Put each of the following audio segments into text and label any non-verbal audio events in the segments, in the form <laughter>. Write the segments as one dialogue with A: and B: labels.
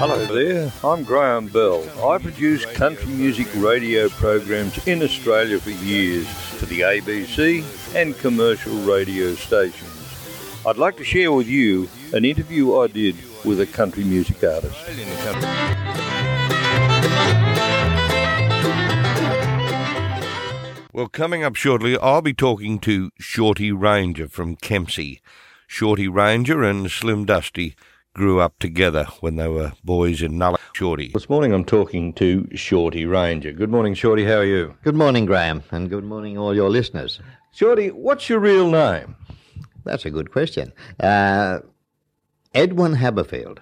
A: Hello there, I'm Graham Bell. I produce country music radio programs in Australia for years for the ABC and commercial radio stations. I'd like to share with you an interview I did with a country music artist.
B: Well, coming up shortly, I'll be talking to Shorty Ranger from Kempsey. Shorty Ranger and Slim Dusty grew up together when they were boys in Nulla. Shorty. This morning I'm talking to Shorty Ranger. Good morning, Shorty. How are you?
C: Good morning, Graham, and good morning, all your listeners.
B: Shorty, what's your real name?
C: That's a good question. Uh, Edwin Haberfield.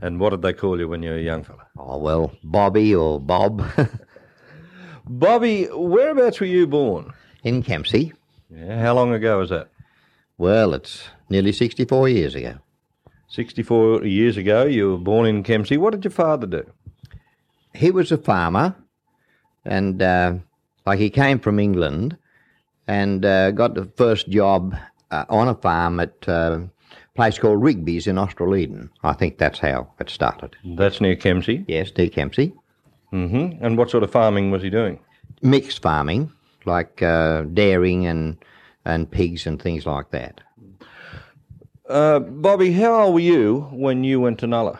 B: And what did they call you when you were a young fella?
C: Oh, well, Bobby or Bob. <laughs>
B: Bobby, whereabouts were you born?
C: in Kempsey.
B: Yeah, how long ago was that?
C: Well, it's nearly 64 years ago.
B: 64 years ago, you were born in Kempsey. What did your father do?
C: He was a farmer, and uh, like he came from England and uh, got the first job uh, on a farm at uh, a place called Rigby's in Austral Eden. I think that's how it started.
B: That's near Kempsey.
C: Yes, near Kempsey.
B: hmm And what sort of farming was he doing?
C: Mixed farming, like uh, dairying and, and pigs and things like that.
B: Uh, Bobby, how old were you when you went to Nulla?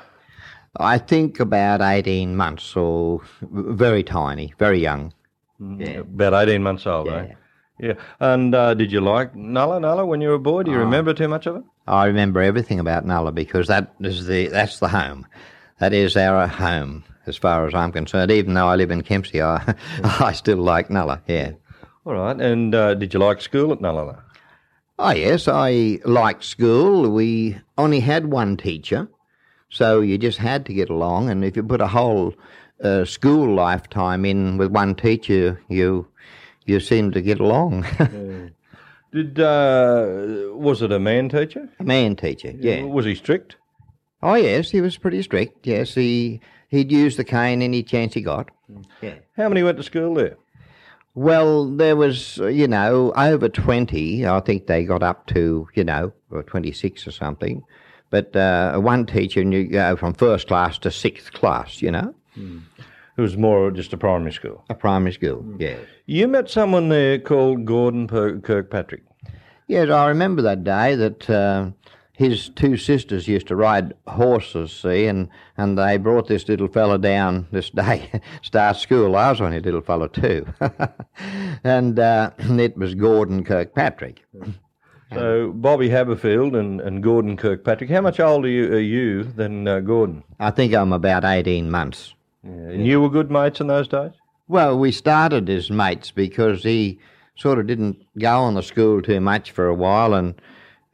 C: I think about 18 months or very tiny, very young. Yeah.
B: About 18 months old, eh? Yeah. And uh, did you like Nulla Nulla when you were a boy? Do you remember too much of it?
C: I remember everything about Nulla because that is the that's the home. That is our home as far as I'm concerned. Even though I live in Kempsey, I, <laughs> I still like Nulla, yeah.
B: All right. And uh, did you like school at Nulla?
C: Oh, yes, I liked school. We only had one teacher, so you just had to get along. And if you put a whole uh, school lifetime in with one teacher, you you seem to get along. <laughs>
B: Did uh, was it a man teacher?
C: a man teacher, yeah.
B: Was he strict?
C: Oh, yes, he was pretty strict. Yes, he he'd use the cane any chance he got. Yeah.
B: How many went to school there?
C: Well, there was, uh, you know, over 20. I think they got up to, you know, or 26 or something. But uh, one teacher knew go from first class to sixth class, you know,
B: It was more just a primary school.
C: a primary school. Yeah.
B: You met someone there called Gordon Kirkpatrick.
C: Yes, I remember that day that uh, his two sisters used to ride horses, see, and, and they brought this little fella down this day, <laughs> start school. I was only a little fella too. <laughs> and uh, it was Gordon Kirkpatrick.
B: So Bobby Haberfield and, and Gordon Kirkpatrick. How much older you, are you than uh, Gordon?
C: I think I'm about 18 months.
B: Yeah. And you were good mates in those days?
C: Well, we started as mates because he sort of didn't go on the school too much for a while, and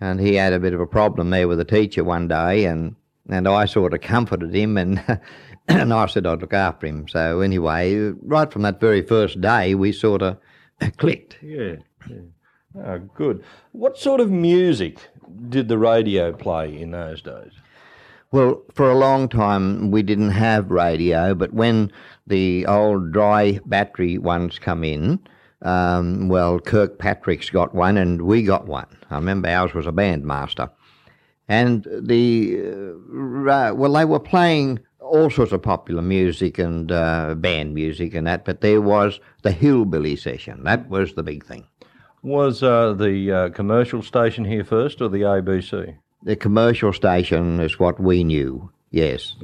C: and he had a bit of a problem there with the teacher one day, and and I sort of <laughs> comforted him, and <clears throat> and I said I'd look after him. So anyway, right from that very first day, we sort of <clears throat> clicked.
B: Yeah. yeah. Oh, good. What sort of music did the radio play in those days?
C: Well, for a long time we didn't have radio, but when the old dry battery ones come in, um, well, Kirkpatrick's got one and we got one. I remember ours was a bandmaster. And the, uh, well, they were playing all sorts of popular music and uh, band music and that, but there was the hillbilly session. That was the big thing.
B: Was uh, the uh, commercial station here first or the ABC?
C: The commercial station is what we knew, yes.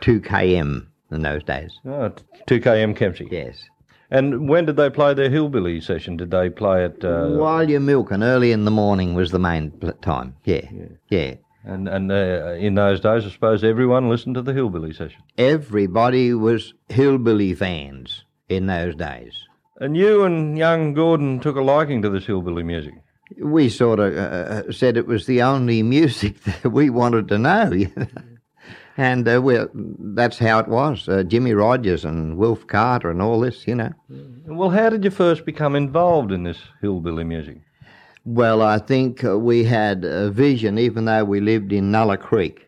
C: 2KM in those days,
B: Oh, 2KM Kempsey.
C: yes.
B: And when did they play their hillbilly session? Did they play it? Uh,
C: While you're milking, early in the morning was the main time. Yeah, yeah.
B: and and uh, in those days, I suppose everyone listened to the hillbilly session.
C: Everybody was hillbilly fans in those days.
B: And you and young Gordon took a liking to this hillbilly music.
C: We sort of uh, said it was the only <laughs> music that we wanted to know. And uh, well, that's how it was. Uh, Jimmie Rodgers and Wilf Carter and all this, you know.
B: Well, how did you first become involved in this hillbilly music?
C: Well, I think uh, we had a vision, even though we lived in Nulla Creek,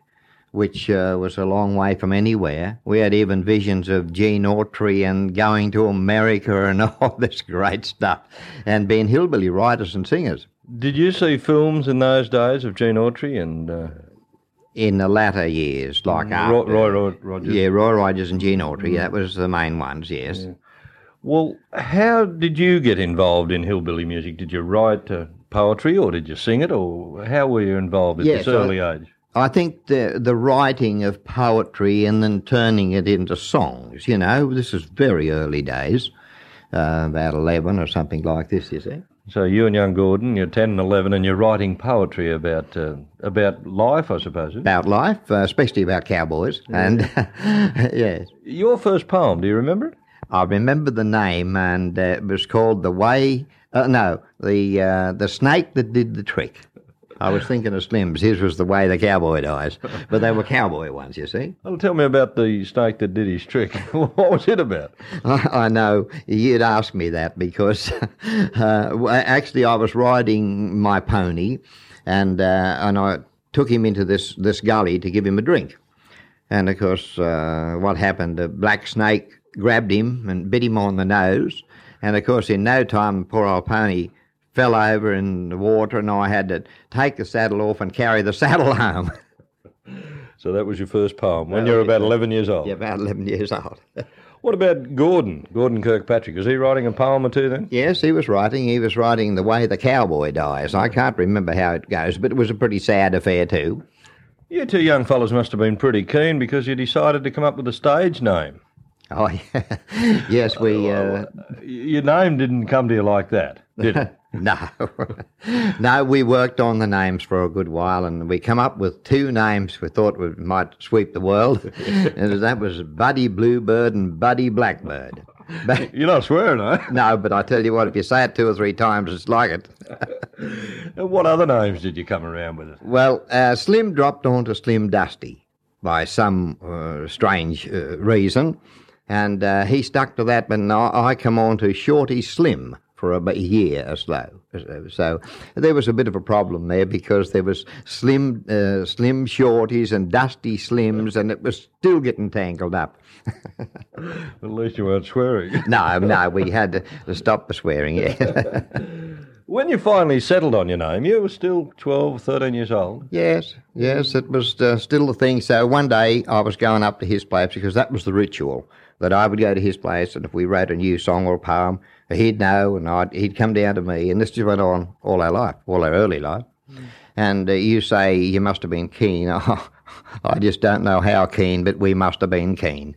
C: which uh, was a long way from anywhere. We had even visions of Gene Autry and going to America <laughs> and all this great stuff, and being hillbilly writers and singers.
B: Did you see films in those days of Gene Autry and?
C: In the latter years, like
B: Roy,
C: after,
B: Roy, Roy Rogers.
C: yeah, Roy Rogers and Gene Autry. That was the main ones. Yes.
B: Well, how did you get involved in hillbilly music? Did you write uh, poetry or did you sing it or how were you involved at
C: Yes,
B: this
C: I-
B: early age?
C: I think the the writing of poetry and then turning it into songs. You know, this is very early days, uh, about eleven or something like this. You see.
B: So you and young Gordon, you're 10 and 11 and you're writing poetry about uh, about life, I suppose.
C: About life, uh, especially about cowboys, and <laughs> yes,
B: Your first poem, do you remember it?
C: I remember the name, and uh, it was called the way. Uh, no, the uh, the snake that did the trick. I was thinking of Slim's. His was the way the cowboy dies, but they were cowboy ones, you see.
B: Well, tell me about the snake that did his trick. <laughs> what was it about?
C: I, <laughs> I know you'd ask me that because <laughs> uh, actually I was riding my pony, and uh, and I took him into this this gully to give him a drink, and of course uh, what happened? A black snake grabbed him and bit him on the nose, and of course in no time poor old pony fell over in the water, and I had to take the saddle off and carry the <laughs> saddle home. <laughs>
B: So that was your first poem when
C: That
B: you were about 11 years old.
C: yeah, about eleven years old. <laughs>
B: What about Gordon, Gordon Kirkpatrick? Was he writing a poem or two then?
C: Yes, he was writing. He was writing the way the cowboy dies. I can't remember how it goes, but it was a pretty sad affair too.
B: You two young fellows must have been pretty keen because you decided to come up with a stage name.
C: Oh, yes, we. Uh,
B: Your name didn't come to you like that, did it? <laughs>
C: no, no, we worked on the names for a good while, and we come up with two names we thought we might sweep the world, <laughs> and that was Buddy Bluebird and Buddy Blackbird. But, <laughs>
B: You're not swearing, eh?
C: no, but I tell you what, if you say it two or three times, it's like it.
B: What other names did you come around with? It?
C: Well, uh, Slim dropped onto Slim Dusty by some uh, strange uh, reason, and uh, he stuck to that. But I, I come on to Shorty Slim for a year or so. So there was a bit of a problem there because there was Slim uh, Slim Shorties and Dusty Slims, and it was still getting tangled up. <laughs>
B: At least you weren't swearing.
C: no, no, we had to, to stop the swearing. Yeah. <laughs>
B: when you finally settled on your name, you were still 12, 13 years old.
C: Yes, yes, it was uh, still the thing. So one day I was going up to his place because that was the ritual that I would go to his place, and if we wrote a new song or poem, he'd know, and I'd, he'd come down to me, and this just went on all our life, all our early life. And uh, you say you must have been keen. <laughs> I just don't know how keen, but we must have been keen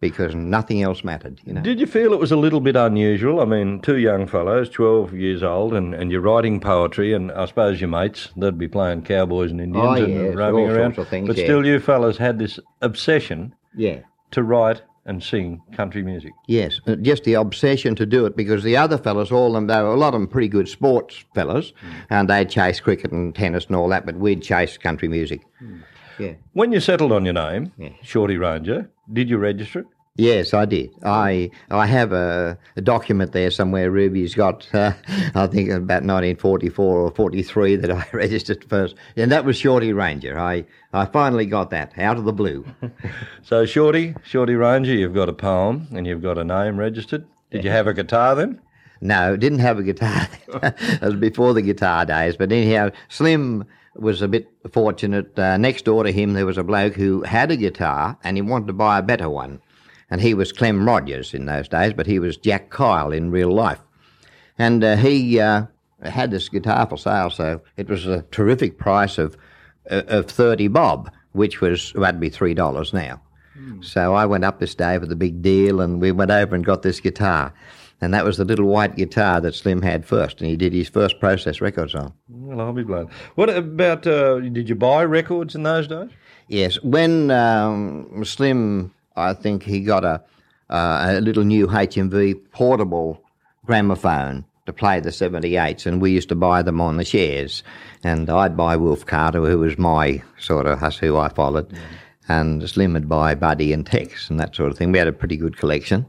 C: because nothing else mattered. You know.
B: Did you feel it was a little bit unusual? I mean, two young fellows, 12 years old, and, and you're writing poetry, and I suppose your mates, they'd be playing cowboys and Indians
C: Oh,
B: and roaming around.
C: things,
B: but
C: yeah.
B: still, you fellas had this obsession
C: Yeah.
B: to write and sing country music.
C: Yes, uh, just the obsession to do it because the other fellas, all of them, they were a lot of them pretty good sports fellas, and they'd chase cricket and tennis and all that, but we'd chase country music. Yeah.
B: When you settled on your name,
C: Yeah.
B: Shorty Ranger, did you register it?
C: Yes, I did. I I have a, a document there somewhere. Ruby's got, uh, <laughs> I think, about 1944 or 43 that I <laughs> registered first, and that was Shorty Ranger. I I finally got that out of the blue. <laughs>
B: So, Shorty, Shorty Ranger, you've got a poem and you've got a name registered. Did you have a guitar then?
C: No, didn't have a guitar. it was before the guitar days. But anyhow, Slim was a bit fortunate. Uh, next door to him, there was a bloke who had a guitar and he wanted to buy a better one. And he was Clem Rogers in those days, but he was Jack Kyle in real life. And uh, he uh, had this guitar for sale, so it was a terrific price of uh, of thirty bob, which was that'd be three dollars now. So I went up this day for the big deal, and we went over and got this guitar. And that was the little white guitar that Slim had first, and he did his first process records on.
B: Well, I'll be blown. What about, uh, did you buy records in those days?
C: Yes, when um, Slim, I think he got a, uh, a little new HMV portable gramophone to play the 78s, and we used to buy them on the shares. And I'd buy Wilf Carter, who was my sort of, that's who I followed. And Slim would buy Buddy and Tex and that sort of thing. We had a pretty good collection.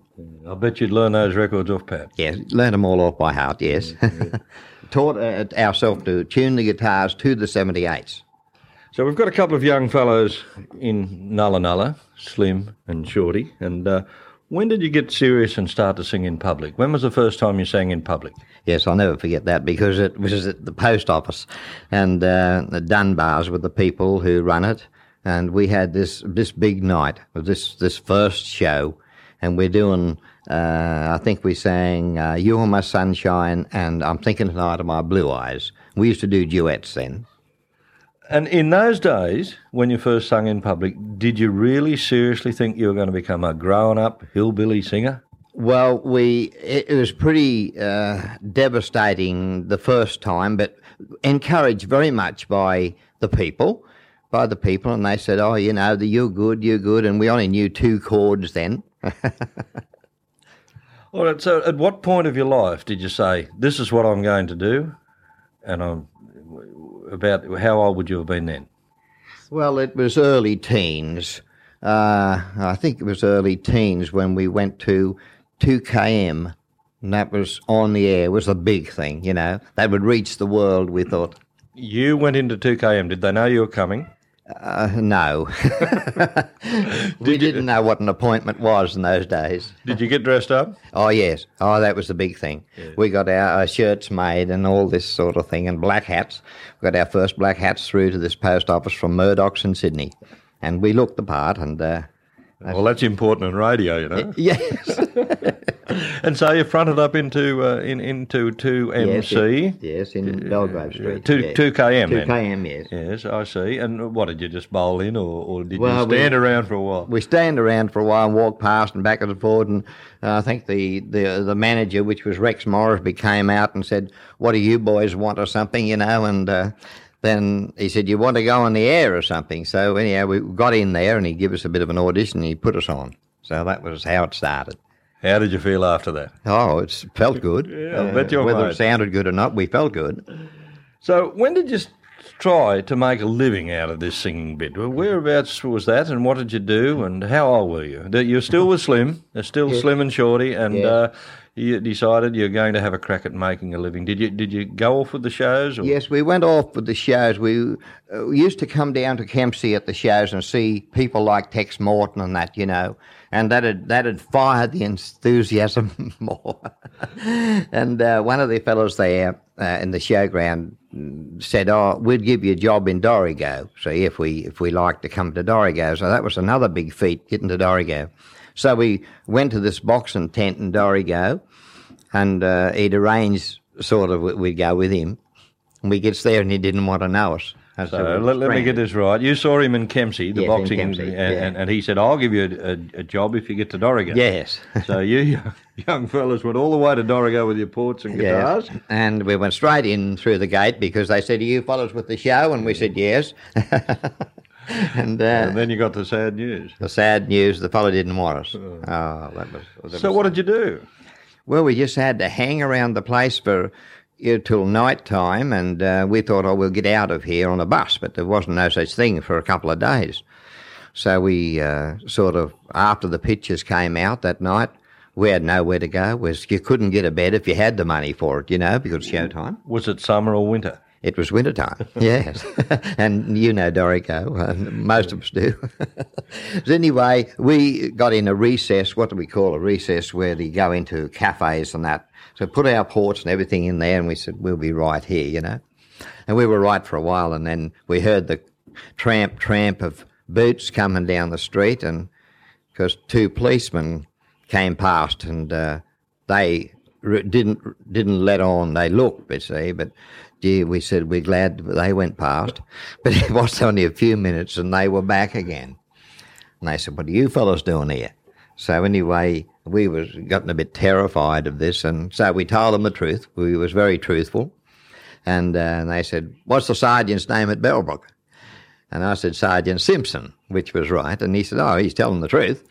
B: I bet you'd learn those records off pat.
C: Yes, learn them all off by heart, yes. <laughs> Taught uh, ourselves to tune the guitars to the 78s.
B: So we've got a couple of young fellows in Nulla Nulla, Slim and Shorty. And uh, when did you get serious and start to sing in public? When was the first time you sang in public?
C: Yes, I'll never forget that because it was at the post office, and uh, the Dunbars were the people who run it, and we had this this big night, this this first show, and we're doing. Uh, I think we sang uh, "You Are My Sunshine" and "I'm Thinking Tonight of My Blue Eyes." We used to do duets then.
B: And in those days, when you first sung in public, did you really seriously think you were going to become a grown-up hillbilly singer?
C: Well, we it, it was pretty uh, devastating the first time, but encouraged very much by the people, by the people, and they said, "Oh, you know, the, you're good, you're good," and we only knew two chords then. <laughs>
B: All right. So, at what point of your life did you say, "This is what I'm going to do," and I'm about how old would you have been then?
C: Well, it was early teens. Uh, I think it was early teens when we went to 2KM, and that was on the air. It was a big thing, you know. That would reach the world, we thought.
B: You went into 2KM. Did they know you were coming?
C: Uh, no. <laughs> we didn't know what an appointment was in those days.
B: Did you get dressed up?
C: Oh, yes. Oh, that was the big thing. We got our, our shirts made and all this sort of thing, and black hats. We got our first black hats through to this post office from Murdoch's in Sydney. And we looked the part, and uh,
B: Well, that's important in radio, you know.
C: yes. <laughs>
B: And so you fronted up into uh, in into two MC,
C: in- yes, in Belgrave Street.
B: two
C: yes.
B: two km.
C: Two
B: then.
C: km, yes.
B: Yes, I see. And what did you just bowl in, or, or did
C: Well,
B: you
C: we-
B: stand around for a while?
C: We stand around for a while and walk past and back and forth, and uh, I think the, the the manager, which was Rex Morrisby, came out and said, "What do you boys want or something?" You know, and uh, then he said, "You want to go on the air or something?" So anyhow, we got in there, and he gave us a bit of an audition. and He put us on. So that was how it started.
B: How did you feel after that?
C: Oh, it felt good. Uh, <laughs>
B: Yeah, I bet you
C: Whether
B: might.
C: it sounded good or not, we felt good.
B: So when did you try to make a living out of this singing bit? Well, Whereabouts was that, and what did you do, and how old were you? That You're still with Slim, they're still Slim and Shorty, and
C: Yeah.
B: uh, you decided you're going to have a crack at making a living. Did you Did you go off with the shows? Or?
C: Yes, we went off with the shows. We, uh, we used to come down to Kempsey at the shows and see people like Tex Morton and that, you know, and that had that had fired the enthusiasm <laughs> more. and uh, one of the fellows there uh, in the showground said, "Oh, we'd give you a job in Dorrigo." So if we if we liked to come to Dorrigo, so that was another big feat getting to Dorrigo. So we went to this boxing tent in Dorrigo, and uh, he'd arranged sort of we'd go with him. And we gets there and he didn't want to know us.
B: So let, let me get this right. You saw him in Kempsey, the
C: Yes,
B: boxing,
C: Kempsey,
B: and,
C: yeah.
B: and, and he said, "I'll give you a, a, a job if you get to Dorrigo."
C: Yes. <laughs>
B: So you <laughs> young fellas went all the way to Dorrigo with your ports and guitars.
C: Yes. And we went straight in through the gate because they said, Are you fellows with the show? And we said, Yes. <laughs> and, uh,
B: And then you got the sad news.
C: the sad news, the fellow didn't want us. Oh, that was. that
B: So
C: was-
B: what did you do?
C: Well, we just had to hang around the place for till night time, and uh, we thought, oh, we'll get out of here on a bus, but there wasn't no such thing for a couple of days. So we uh, sort of, after the pictures came out that night, we had nowhere to go. Was you couldn't get a bed if you had the money for it, you know, because showtime.
B: Was it summer or winter?
C: It was winter time, <laughs> yes. <laughs> and you know Dorrigo, uh, most of us do. <laughs> so anyway, we got in a recess, what do we call a recess, where you go into cafes and that. So put our ports and everything in there, and we said, we'll be right here, you know. And we were right for a while, and then we heard the tramp, tramp of boots coming down the street, and because two policemen came past, and uh, they didn't didn't let on. They looked, you see, but gee, we said we're glad they went past. But it was only a few minutes, and they were back again. And they said, "What are you fellows doing here?" So anyway, we was gotten a bit terrified of this, and so we told them the truth. We was very truthful, and, uh, and they said, "What's the sergeant's name at Bellbrook?" And I said, Sergeant Simpson, which was right. And he said, Oh, he's telling the truth.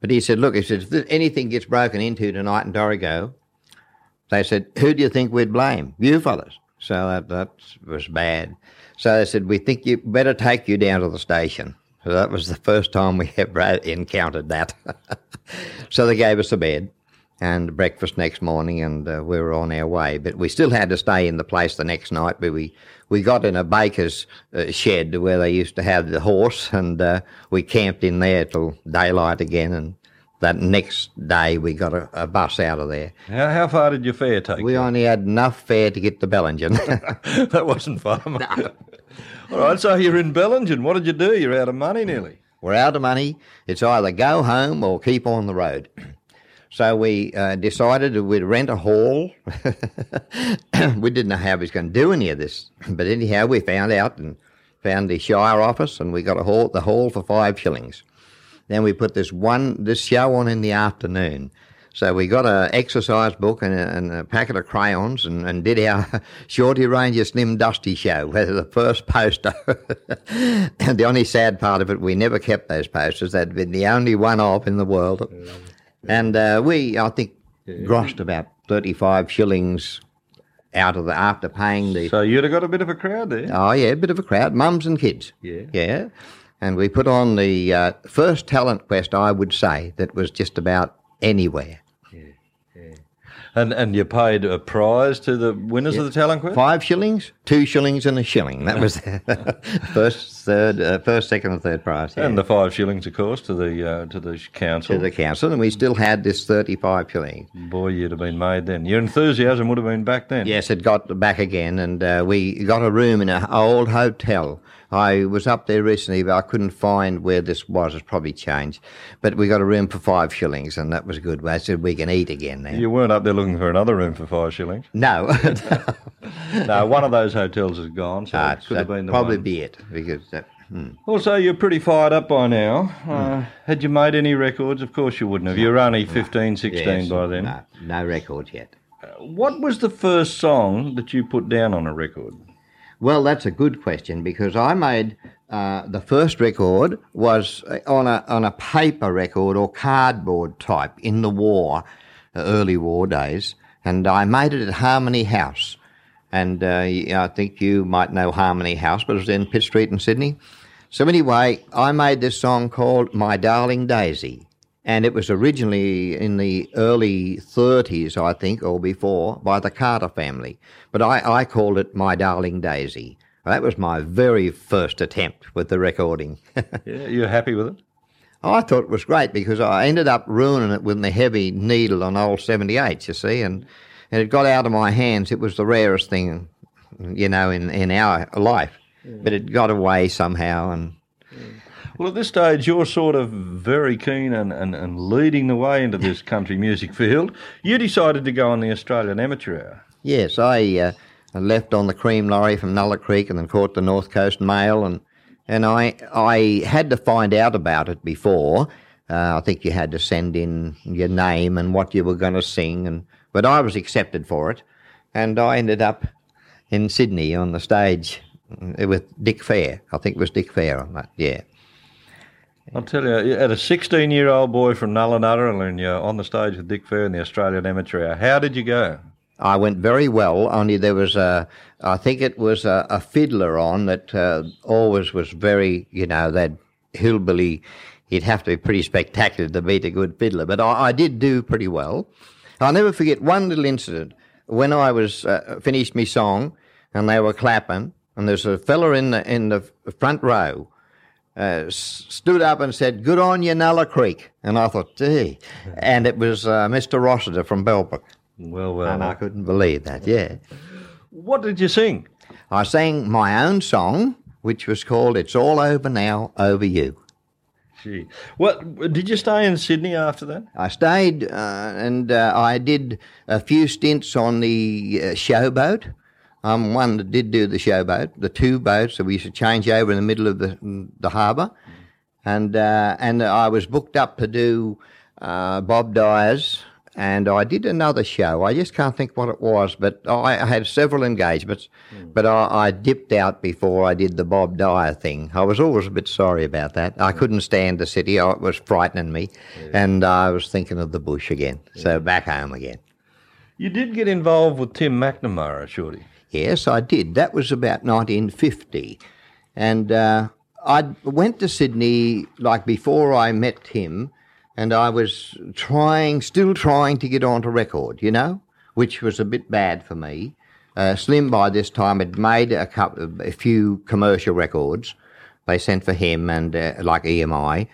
C: But he said, Look, he said, if anything gets broken into tonight in Dorrigo, they said, Who do you think we'd blame? You fellas. So that, that was bad. So they said, We think you better take you down to the station. So that was the first time we <laughs> ever encountered that. <laughs> so they gave us a bed and breakfast next morning, and uh, we were on our way. But we still had to stay in the place the next night. But we, we got in a baker's uh, shed where they used to have the horse, and uh, we camped in there till daylight again. And that next day, we got a, a bus out of there.
B: How, how far did your fare take?
C: We
B: you?
C: only had enough fare to get to Bellingen. <laughs> <laughs>
B: that wasn't far. mate. All right, so you're in Bellingen. What did you do? You're out of money nearly.
C: We're out of money. It's either go home or keep on the road. <clears throat> So we uh, decided we'd rent a hall. <clears throat> we didn't know how we was going to do any of this, <clears throat> but anyhow, we found out and found the Shire office, and we got a hall, the hall for five shillings. Then we put this one this show on in the afternoon. So we got an exercise book and a, and a packet of crayons and, and, did our <laughs> Shorty Ranger Slim Dusty show. <laughs> Where the first poster. <laughs> and the only sad part of it, we never kept those posters. They'd been the only one off in the world. And uh, we, I think, grossed about 35 shillings out of the after paying the.
B: So you'd have got a bit of a crowd there.
C: Oh yeah, a bit of a crowd, mums and kids.
B: Yeah,
C: yeah. And we put on the uh, first talent quest, I would say, that was just about anywhere.
B: And and you paid a prize to the winners of the talent quest.
C: Five shillings, two shillings, and a shilling. That was <laughs> first, third, uh, first, second, and third prize.
B: Yeah. And the five shillings, of course, to the uh, to the council.
C: To the council, and we still had this thirty-five shillings.
B: Boy, you'd have been made then. Your enthusiasm would have been back then.
C: Yes, it got back again, and uh, we got a room in an old hotel I was up there recently, but I couldn't find where this was. It's probably changed. But we got a room for five shillings, and that was a good. I said we can eat again now.
B: You weren't up there looking for another room for five shillings?
C: No. <laughs> <laughs>
B: no, one of those hotels is gone, so it could have been the
C: probably
B: one.
C: be it because. That,
B: hmm. Also, you're pretty fired up by now. Hmm. Uh, had you made any records? Of course you wouldn't have. You were only 15, 16
C: yes,
B: by then.
C: No, no records yet.
B: Uh, what was the first song that you put down on a record?
C: Well, that's a good question because I made uh, the first record was on a on a paper record or cardboard type in the war, early war days, and I made it at Harmony House, and uh, I think you might know Harmony House, but it was in Pitt Street in Sydney. So anyway, I made this song called "My Darling Daisy." And it was originally in the early 30s, I think, or before, by the Carter family. But I, I called it My Darling Daisy. That was my very first attempt with the recording. <laughs>
B: yeah, you're happy with it?
C: I thought it was great because I ended up ruining it with the heavy needle on old 78, you see, and, and it got out of my hands. It was the rarest thing, you know, in, in our life. Yeah. But it got away somehow, and
B: well, at this stage, you're sort of very keen and, and, and leading the way into this country music field. You decided to go on the Australian Amateur Hour.
C: Yes, I uh, left on the cream lorry from Nulla Creek and then caught the North Coast Mail, and and I I had to find out about it before. Uh, I think you had to send in your name and what you were going to sing, and but I was accepted for it, and I ended up in Sydney on the stage with Dick Fair. I think it was Dick Fair on that. Yeah.
B: I'll tell you, at a 16 year old boy from Nulla and you're on the stage with Dick Fair in the Australian Amateur Hour, how did you go?
C: I went very well, only there was a, I think it was a, a fiddler on that uh, always was very, you know, that hillbilly, he'd have to be pretty spectacular to beat a good fiddler, but I, I did do pretty well. I'll never forget one little incident. When I was uh, finished my song and they were clapping, and there's a fella in the, in the front row uh, stood up and said, Good on you, Nulla Creek. And I thought, gee. <laughs> And it was uh, Mr. Rossiter from Bellbrook.
B: Well, well.
C: And I couldn't believe that, yeah.
B: What did you sing?
C: I sang my own song, which was called It's All Over Now, Over You.
B: Gee. What, did you stay in Sydney after that?
C: I stayed uh, and uh, I did a few stints on the uh, showboat I'm one that did do the showboat, the two boats that we used to change over in the middle of the the harbour, and uh, and I was booked up to do uh, Bob Dyer's, and I did another show. I just can't think what it was, but I, I had several engagements, mm. but I, I, dipped out before I did the Bob Dyer thing. I was always a bit sorry about that. I couldn't stand the city; it was frightening me, yeah. and I was thinking of the bush again. Yeah. So back home again.
B: You did get involved with Tim McNamara, Shorty.
C: Yes, I did. That was about 1950. And uh, I went to Sydney like before I met him, and I was trying, still trying to get onto record, you know, which was a bit bad for me. Uh, Slim by this time had made a couple, a few commercial records. They sent for him and uh, like EMI,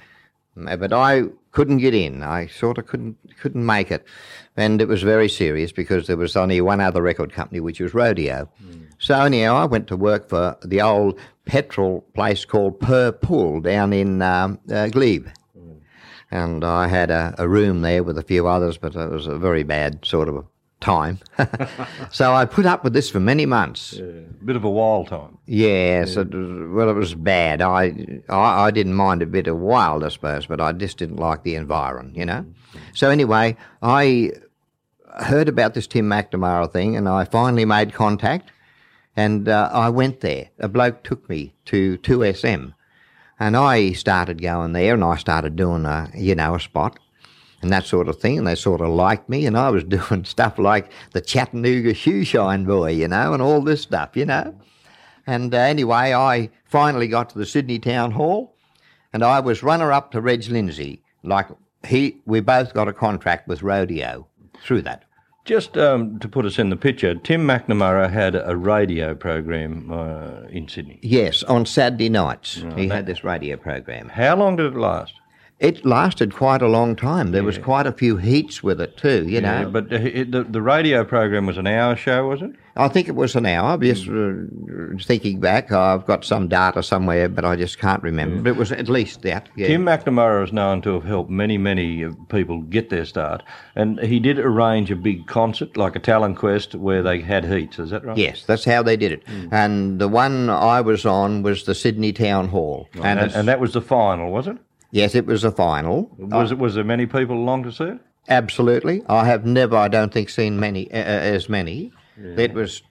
C: but I couldn't get in. I sort of couldn't couldn't make it, and it was very serious because there was only one other record company, which was Rodeo. Mm. So anyhow, I went to work for the old petrol place called Purr-Pull down in um, uh, Glebe. And I had a, a room there with a few others, but it was a very bad sort of time. <laughs> so I put up with this for many months.
B: Yeah, bit of a wild time.
C: Yes, it was, well, it was bad. I, I I didn't mind a bit of wild, I suppose, but I just didn't like the environment, you know. So anyway, I heard about this Tim McNamara thing, and I finally made contact, and uh, I went there. A bloke took me to 2SM, and I started going there, and I started doing a you know a spot and that sort of thing. And they sort of liked me, and I was <laughs> doing stuff like the Chattanooga Shoe Shine Boy, you know, and all this stuff, you know. And uh, anyway, I finally got to the Sydney Town Hall, and I was runner up to Reg Lindsay. Like he, we both got a contract with Rodeo through that.
B: Just um, to put us in the picture, Tim McNamara had a radio program uh, in Sydney.
C: Yes, on Saturday nights he had this radio program.
B: How long did it last?
C: It lasted quite a long time. There was quite a few heats with it too, you know.
B: Yeah, but the, it- the, the radio program was an hour show, was it?
C: I think it was an hour. Just uh, thinking back, I've got some data somewhere, but I just can't remember. But it was at least that. Yeah.
B: Tim McNamara is known to have helped many, many uh, people get their start, and he did arrange a big concert, like a talent quest, where they had heats. Is that right?
C: Yes, that's how they did it. And the one I was on was the Sydney Town Hall.
B: And,
C: And,
B: and, that was the final, was it?
C: Yes, it was a final.
B: Was it? Was there many people along to see it?
C: Absolutely. I have never, I don't think, seen many uh, uh, as many. It was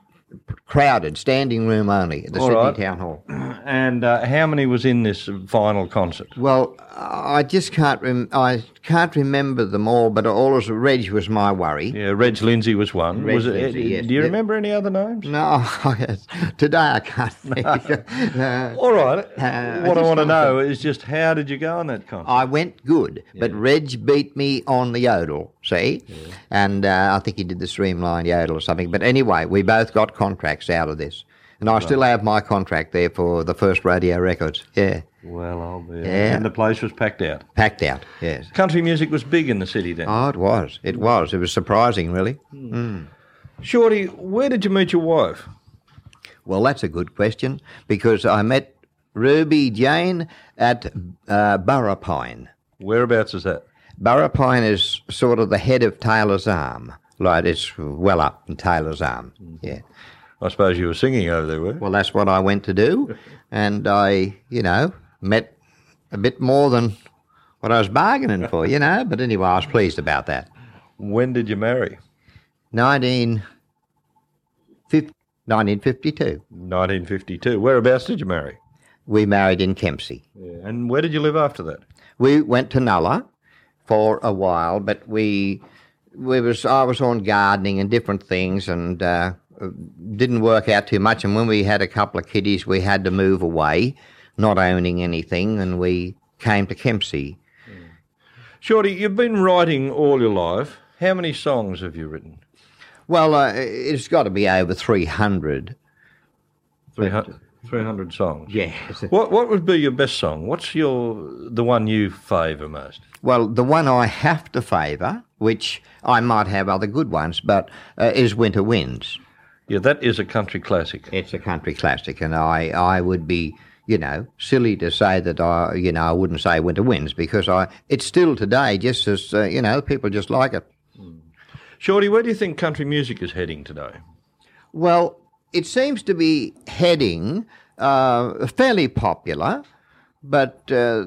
C: crowded, standing room only at the
B: All
C: Sydney
B: right.
C: Town Hall. <clears throat>
B: And uh, how many was in this final concert?
C: Well, I just can't. Rem- I can't remember them all, but all Reg was my worry.
B: Yeah, Reg Lindsay was one.
C: Reg
B: was it?
C: Lindsay, yes.
B: Do you
C: Yeah.
B: remember any other names?
C: No, <laughs> today I can't <laughs> think. <laughs> Uh,
B: All right.
C: Uh,
B: what I
C: just
B: want to know is just how did you go on that concert?
C: I went good, but Reg beat me on the yodel, see? And uh, I think he did the streamlined yodel or something. But anyway, we both got contracts out of this. And I still have my contract there for the first radio records. Yeah.
B: well, I'll be.
C: Yeah.
B: And the place was packed out.
C: Packed out, yes.
B: Country music was big in the city then.
C: Oh, it was. It was. It was surprising, really.
B: Shorty, where did you meet your wife?
C: Well, that's a good question because I met Ruby Jane at uh, Burrapine.
B: Whereabouts is that?
C: Burrapine is sort of the head of Taylor's Arm. Like it's well up in Taylor's Arm. Mm-hmm. Yeah.
B: I suppose you were singing over there, were you?
C: Well, that's what I went to do, <laughs> and I, you know, met a bit more than what I was bargaining for, you know. But anyway, I was pleased about that.
B: When did you marry?
C: 19, 1952.
B: 1952. Whereabouts did you marry?
C: We married in Kempsey.
B: Yeah. And where did you live after that?
C: We went to Nulla for a while, but we we was I was on gardening and different things, and uh, didn't work out too much. And when we had a couple of kiddies, we had to move away, not owning anything, and we came to Kempsey.
B: Shorty, you've been writing all your life. How many songs have you written?
C: Well, uh, it's got to be over three hundred.
B: 300, 300 songs.
C: Yes.
B: What what would be your best song? What's your the one you favour most?
C: Well, the one I have to favour, which I might have other good ones, but uh, is Winter Winds.
B: Yeah, that is a country classic.
C: It's a country classic, and I, I would be, you know, silly to say that I, you know, I wouldn't say Winter Winds because I, it's still today just as, uh, you know, people just like it.
B: Shorty, where do you think country music is heading today?
C: Well, it seems to be heading uh, fairly popular, but uh,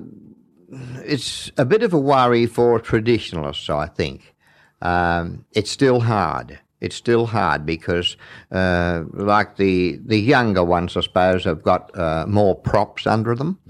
C: it's a bit of a worry for traditionalists, I think. Um, it's still hard. It's still hard because, uh, like the the younger ones, I suppose, have got uh, more props under them,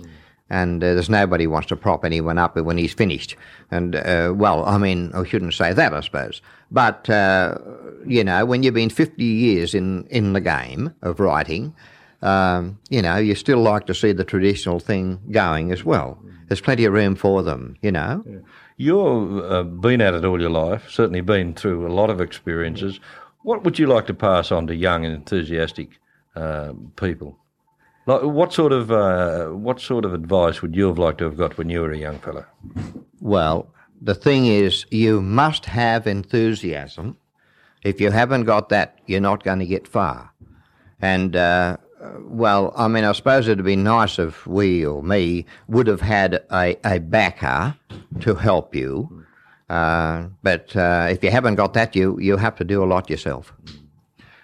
C: and uh, there's nobody wants to prop anyone up when he's finished. And uh, well, I mean, I shouldn't say that, I suppose, but uh, you know, when you've been 50 years in in the game of writing, um, you know, you still like to see the traditional thing going as well. There's plenty of room for them, you know.
B: You've uh, been at it all your life, certainly been through a lot of experiences. What would you like to pass on to young and enthusiastic uh, people? Like, what sort of uh, what sort of advice would you have liked to have got when you were a young fella?
C: Well, the thing is, you must have enthusiasm. If you haven't got that, you're not going to get far. And, uh, well, I mean, I suppose it'd be nice if we or me would have had a, a backer to help you. Uh, but uh, if you haven't got that, you, you have to do a lot yourself.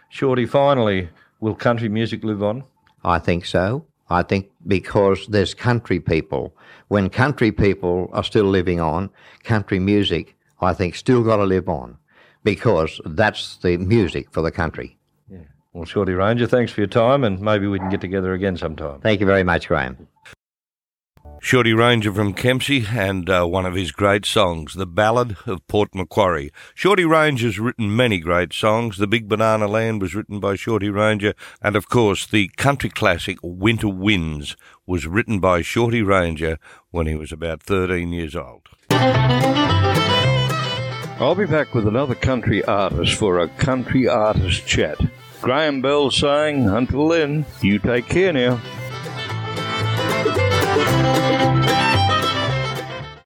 B: Shorty, finally, will country music live on?
C: I think so. I think because there's country people. When country people are still living on, country music, I think, still got to live on because that's the music for the country.
B: Yeah. Well, Shorty Ranger, thanks for your time, and maybe we can get together again sometime.
C: Thank you very much, Graham.
B: Shorty Ranger from Kempsey and uh, one of his great songs, The Ballad of Port Macquarie. Shorty Ranger's written many great songs. The Big Banana Land was written by Shorty Ranger, and of course, the country classic Winter Winds was written by Shorty Ranger when he was about 13 years old.
A: I'll be back with another country artist for a country artist chat. Graham Bell saying, until then, you take care now thank you